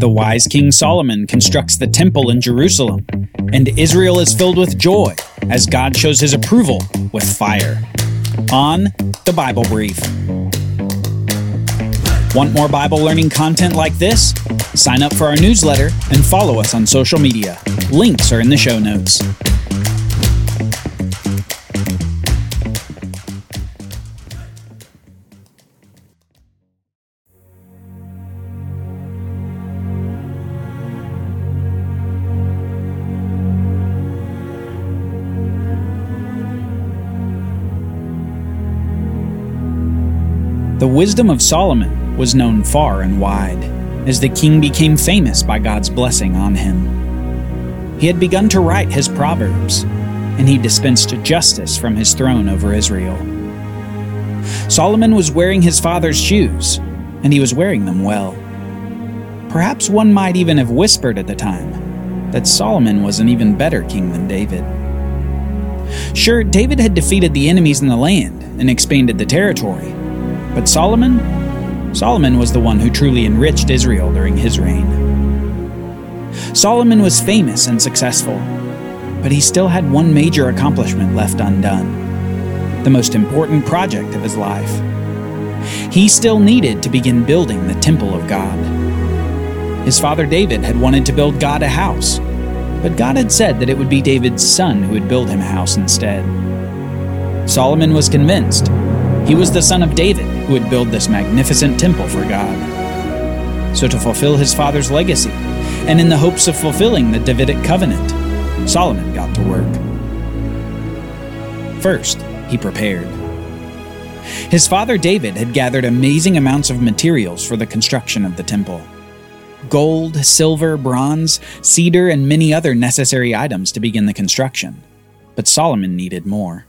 The wise King Solomon constructs the temple in Jerusalem, and Israel is filled with joy as God shows his approval with fire. On the Bible Brief. Want more Bible learning content like this? Sign up for our newsletter and follow us on social media. Links are in the show notes. The wisdom of Solomon was known far and wide, as the king became famous by God's blessing on him. He had begun to write his Proverbs, and he dispensed justice from his throne over Israel. Solomon was wearing his father's shoes, and he was wearing them well. Perhaps one might even have whispered at the time that Solomon was an even better king than David. Sure, David had defeated the enemies in the land and expanded the territory, but Solomon? Solomon was the one who truly enriched Israel during his reign. Solomon was famous and successful, but he still had one major accomplishment left undone the most important project of his life. He still needed to begin building the temple of God. His father David had wanted to build God a house, but God had said that it would be David's son who would build him a house instead. Solomon was convinced he was the son of David who would build this magnificent temple for God. So, to fulfill his father's legacy, and in the hopes of fulfilling the Davidic covenant, Solomon got to work. First, he prepared. His father David had gathered amazing amounts of materials for the construction of the temple gold, silver, bronze, cedar, and many other necessary items to begin the construction. But Solomon needed more.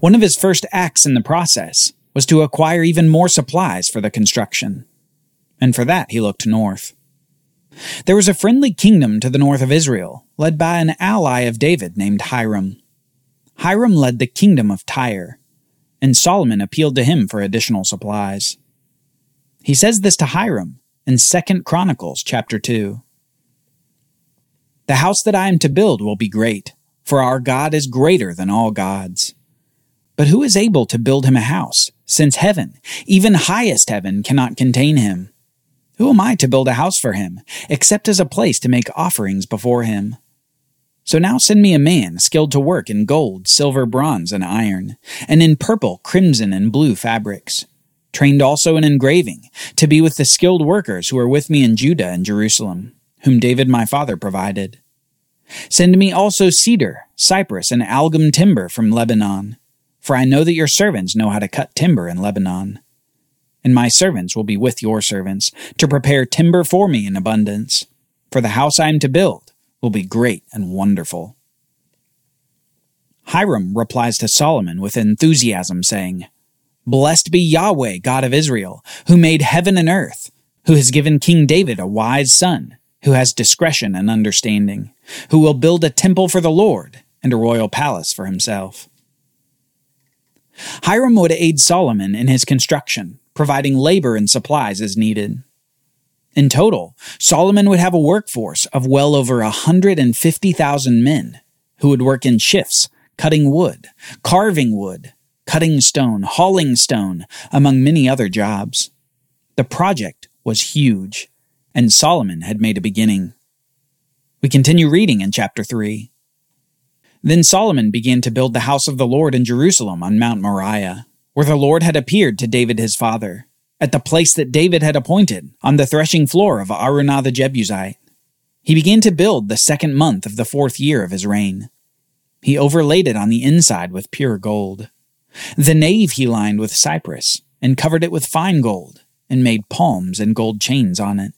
One of his first acts in the process was to acquire even more supplies for the construction. And for that, he looked north. There was a friendly kingdom to the north of Israel, led by an ally of David named Hiram. Hiram led the kingdom of Tyre, and Solomon appealed to him for additional supplies. He says this to Hiram in 2 Chronicles chapter 2. The house that I am to build will be great, for our God is greater than all gods. But who is able to build him a house, since heaven, even highest heaven, cannot contain him? Who am I to build a house for him, except as a place to make offerings before him? So now send me a man skilled to work in gold, silver, bronze, and iron, and in purple, crimson, and blue fabrics, trained also in engraving, to be with the skilled workers who are with me in Judah and Jerusalem, whom David my father provided. Send me also cedar, cypress, and algum timber from Lebanon, for I know that your servants know how to cut timber in Lebanon. And my servants will be with your servants, to prepare timber for me in abundance. For the house I am to build will be great and wonderful. Hiram replies to Solomon with enthusiasm, saying, Blessed be Yahweh, God of Israel, who made heaven and earth, who has given King David a wise son, who has discretion and understanding, who will build a temple for the Lord and a royal palace for himself. Hiram would aid Solomon in his construction, providing labor and supplies as needed. In total, Solomon would have a workforce of well over 150,000 men who would work in shifts, cutting wood, carving wood, cutting stone, hauling stone, among many other jobs. The project was huge, and Solomon had made a beginning. We continue reading in chapter 3. Then Solomon began to build the house of the Lord in Jerusalem on Mount Moriah, where the Lord had appeared to David his father, at the place that David had appointed, on the threshing floor of Araunah the Jebusite. He began to build the second month of the fourth year of his reign. He overlaid it on the inside with pure gold. The nave he lined with cypress, and covered it with fine gold, and made palms and gold chains on it.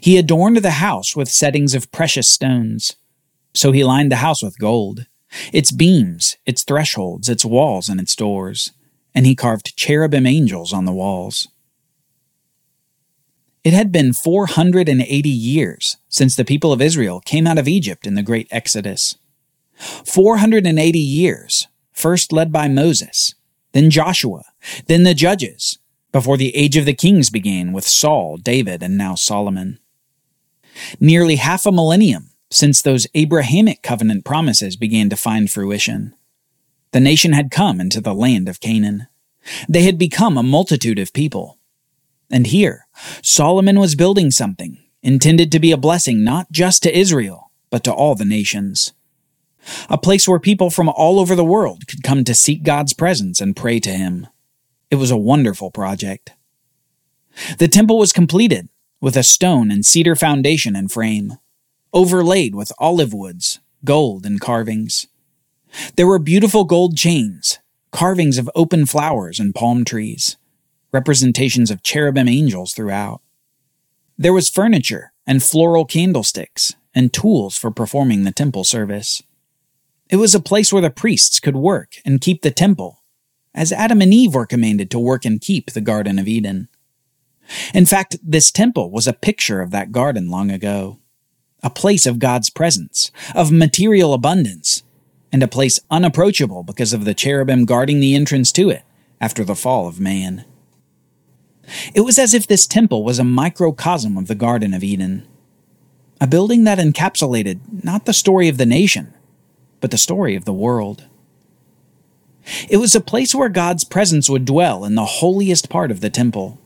He adorned the house with settings of precious stones so he lined the house with gold, its beams, its thresholds, its walls, and its doors, and he carved cherubim angels on the walls. It had been 480 years since the people of Israel came out of Egypt in the great Exodus. 480 years, first led by Moses, then Joshua, then the judges, before the age of the kings began with Saul, David, and now Solomon. Nearly half a millennium since those Abrahamic covenant promises began to find fruition. The nation had come into the land of Canaan. They had become a multitude of people. And here, Solomon was building something intended to be a blessing not just to Israel, but to all the nations. A place where people from all over the world could come to seek God's presence and pray to Him. It was a wonderful project. The temple was completed with a stone and cedar foundation and frame, overlaid with olive woods, gold, and carvings. There were beautiful gold chains, carvings of open flowers and palm trees, representations of cherubim angels throughout. There was furniture and floral candlesticks and tools for performing the temple service. It was a place where the priests could work and keep the temple as Adam and Eve were commanded to work and keep the Garden of Eden. In fact, this temple was a picture of that garden long ago. A place of God's presence, of material abundance, and a place unapproachable because of the cherubim guarding the entrance to it after the fall of man. It was as if this temple was a microcosm of the Garden of Eden, a building that encapsulated not the story of the nation, but the story of the world. It was a place where God's presence would dwell in the holiest part of the temple,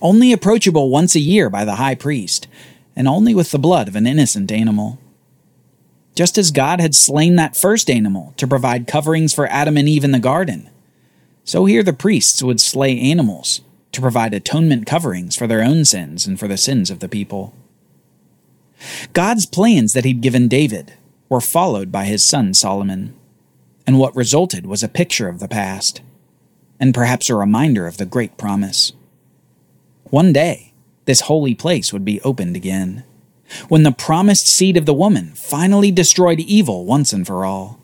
only approachable once a year by the high priest, and only with the blood of an innocent animal. Just as God had slain that first animal to provide coverings for Adam and Eve in the garden, so here the priests would slay animals to provide atonement coverings for their own sins and for the sins of the people. God's plans that he'd given David were followed by his son Solomon and what resulted was a picture of the past, and perhaps a reminder of the great promise. One day, this holy place would be opened again, when the promised seed of the woman finally destroyed evil once and for all.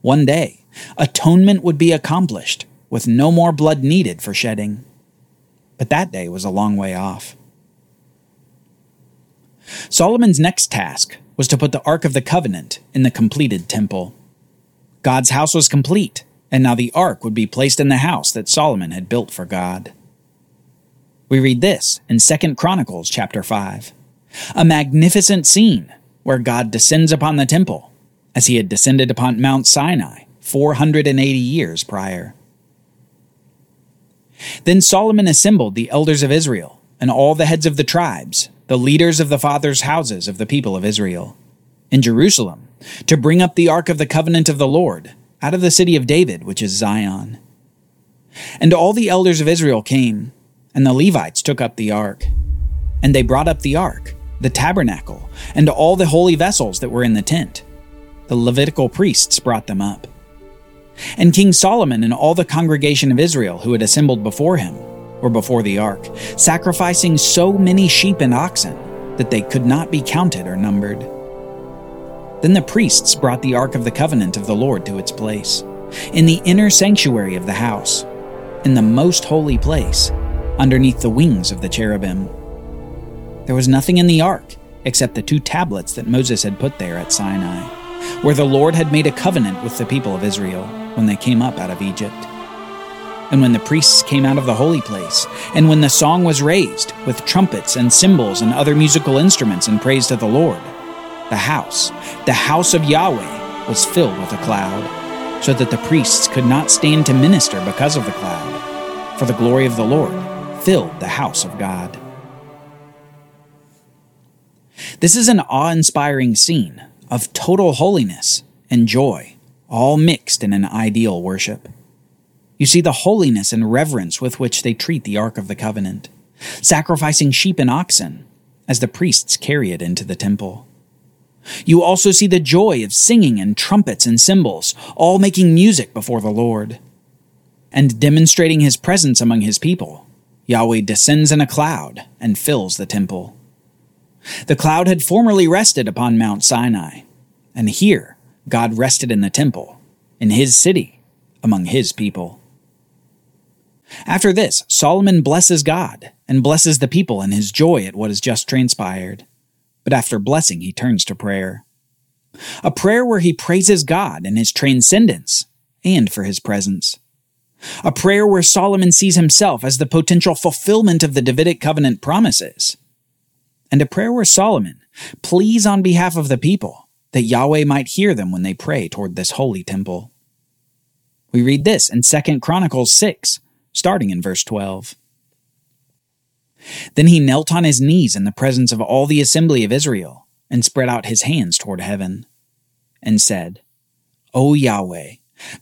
One day, atonement would be accomplished, with no more blood needed for shedding. But that day was a long way off. Solomon's next task was to put the Ark of the Covenant in the completed temple. God's house was complete, and now the ark would be placed in the house that Solomon had built for God. We read this in 2 Chronicles chapter 5. A magnificent scene where God descends upon the temple as he had descended upon Mount Sinai 480 years prior. Then Solomon assembled the elders of Israel and all the heads of the tribes, the leaders of the fathers' houses of the people of Israel, in Jerusalem to bring up the ark of the covenant of the Lord out of the city of David, which is Zion. And all the elders of Israel came, and the Levites took up the ark. And they brought up the ark, the tabernacle, and all the holy vessels that were in the tent. The Levitical priests brought them up. And King Solomon and all the congregation of Israel who had assembled before him were before the ark, sacrificing so many sheep and oxen that they could not be counted or numbered. Then the priests brought the Ark of the Covenant of the Lord to its place, in the inner sanctuary of the house, in the most holy place, underneath the wings of the cherubim. There was nothing in the ark except the two tablets that Moses had put there at Sinai, where the Lord had made a covenant with the people of Israel when they came up out of Egypt. And when the priests came out of the holy place, and when the song was raised with trumpets and cymbals and other musical instruments in praise to the Lord, the house, the house of Yahweh, was filled with a cloud, so that the priests could not stand to minister because of the cloud, for the glory of the Lord filled the house of God. This is an awe inspiring scene of total holiness and joy, all mixed in an ideal worship. You see the holiness and reverence with which they treat the Ark of the Covenant, sacrificing sheep and oxen as the priests carry it into the temple. You also see the joy of singing and trumpets and cymbals, all making music before the Lord. And demonstrating his presence among his people, Yahweh descends in a cloud and fills the temple. The cloud had formerly rested upon Mount Sinai, and here God rested in the temple, in his city, among his people. After this, Solomon blesses God and blesses the people in his joy at what has just transpired but after blessing, he turns to prayer. A prayer where he praises God in his transcendence and for his presence. A prayer where Solomon sees himself as the potential fulfillment of the Davidic covenant promises, and a prayer where Solomon pleads on behalf of the people that Yahweh might hear them when they pray toward this holy temple. We read this in 2 Chronicles 6, starting in verse 12. Then he knelt on his knees in the presence of all the assembly of Israel, and spread out his hands toward heaven, and said, O Yahweh,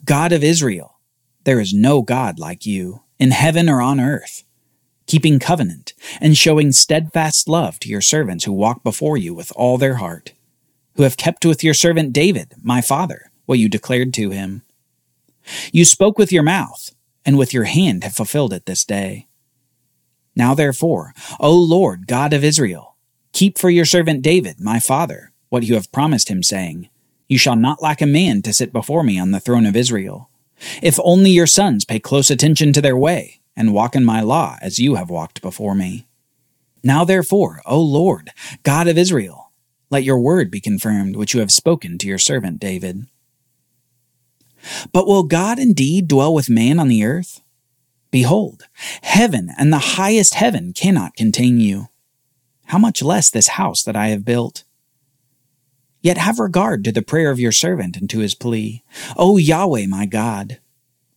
God of Israel, there is no God like you, in heaven or on earth, keeping covenant and showing steadfast love to your servants who walk before you with all their heart, who have kept with your servant David, my father, what you declared to him. You spoke with your mouth, and with your hand have fulfilled it this day. Now therefore, O Lord God of Israel, keep for your servant David, my father, what you have promised him, saying, You shall not lack a man to sit before me on the throne of Israel. If only your sons pay close attention to their way, and walk in my law as you have walked before me. Now therefore, O Lord, God of Israel, let your word be confirmed which you have spoken to your servant David. But will God indeed dwell with man on the earth? Behold, heaven and the highest heaven cannot contain you. How much less this house that I have built? Yet have regard to the prayer of your servant and to his plea. O Yahweh my God,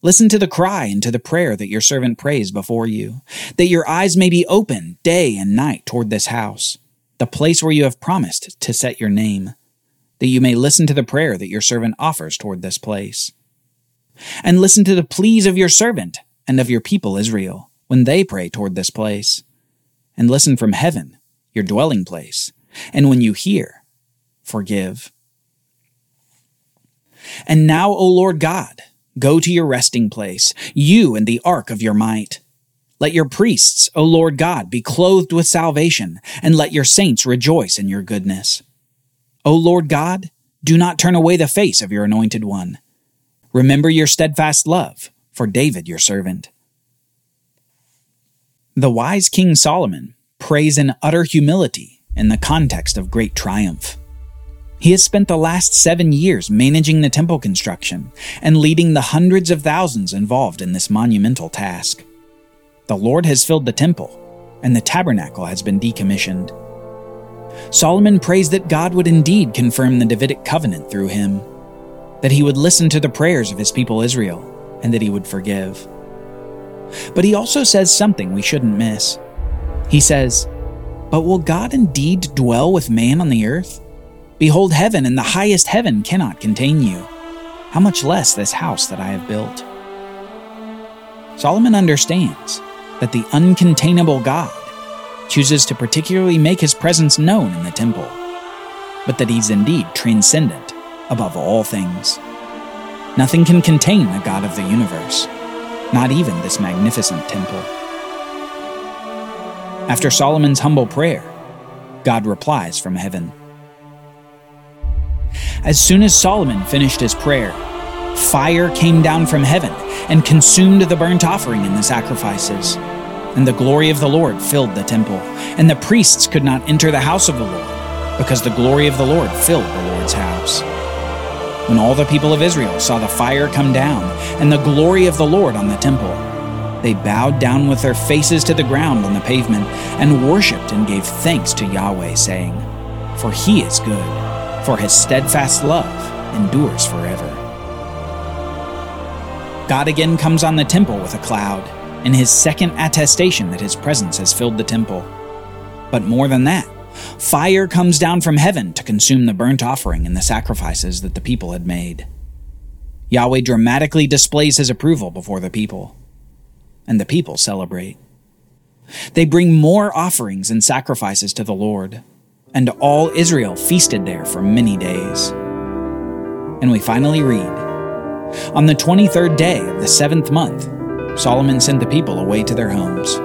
listen to the cry and to the prayer that your servant prays before you, that your eyes may be open day and night toward this house, the place where you have promised to set your name, that you may listen to the prayer that your servant offers toward this place. And listen to the pleas of your servant and of your people Israel when they pray toward this place. And listen from heaven, your dwelling place, and when you hear, forgive. And now, O Lord God, go to your resting place, you and the ark of your might. Let your priests, O Lord God, be clothed with salvation, and let your saints rejoice in your goodness. O Lord God, do not turn away the face of your anointed one. Remember your steadfast love for David your servant. The wise King Solomon prays in utter humility in the context of great triumph. He has spent the last seven years managing the temple construction and leading the hundreds of thousands involved in this monumental task. The Lord has filled the temple, and the tabernacle has been decommissioned. Solomon prays that God would indeed confirm the Davidic covenant through him, that he would listen to the prayers of his people Israel, and that he would forgive. But he also says something we shouldn't miss. He says, But will God indeed dwell with man on the earth? Behold, heaven and the highest heaven cannot contain you. How much less this house that I have built? Solomon understands that the uncontainable God chooses to particularly make his presence known in the temple, but that he's indeed transcendent above all things. Nothing can contain the God of the universe, not even this magnificent temple. After Solomon's humble prayer, God replies from heaven. As soon as Solomon finished his prayer, fire came down from heaven and consumed the burnt offering and the sacrifices. And the glory of the Lord filled the temple, and the priests could not enter the house of the Lord, because the glory of the Lord filled the Lord's house. When all the people of Israel saw the fire come down and the glory of the Lord on the temple, they bowed down with their faces to the ground on the pavement and worshipped and gave thanks to Yahweh, saying, For he is good, for his steadfast love endures forever. God again comes on the temple with a cloud, in his second attestation that his presence has filled the temple. But more than that, Fire comes down from heaven to consume the burnt offering and the sacrifices that the people had made. Yahweh dramatically displays his approval before the people, and the people celebrate. They bring more offerings and sacrifices to the Lord, and all Israel feasted there for many days. And we finally read On the 23rd day of the seventh month, Solomon sent the people away to their homes,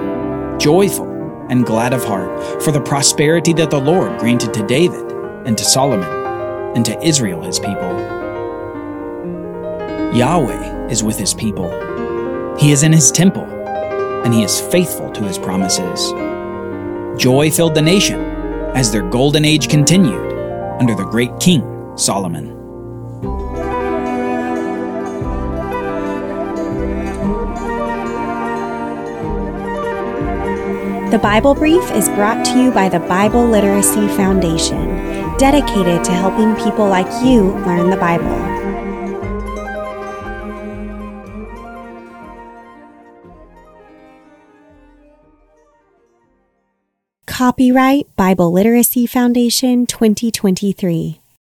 joyful and glad of heart for the prosperity that the Lord granted to David and to Solomon and to Israel his people. Yahweh is with his people. He is in his temple, and he is faithful to his promises. Joy filled the nation as their golden age continued under the great King Solomon. The Bible Brief is brought to you by the Bible Literacy Foundation, dedicated to helping people like you learn the Bible. Copyright Bible Literacy Foundation 2023.